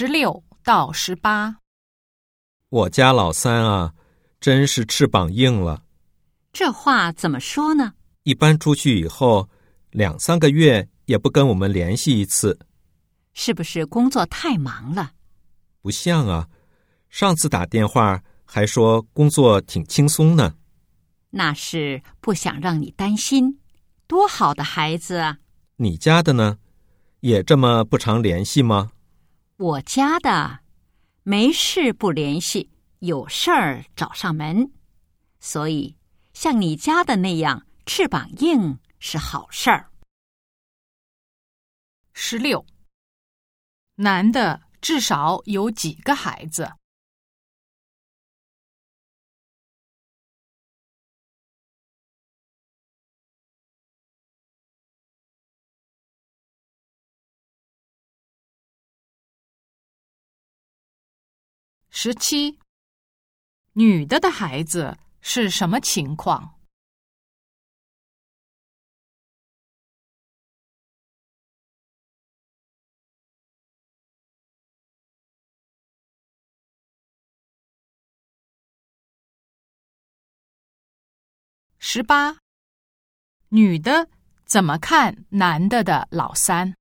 十六到十八，我家老三啊，真是翅膀硬了。这话怎么说呢？一般出去以后，两三个月也不跟我们联系一次。是不是工作太忙了？不像啊，上次打电话还说工作挺轻松呢。那是不想让你担心。多好的孩子啊！你家的呢，也这么不常联系吗？我家的没事不联系，有事儿找上门。所以像你家的那样翅膀硬是好事儿。十六，男的至少有几个孩子？十七，女的的孩子是什么情况？十八，女的怎么看男的的老三？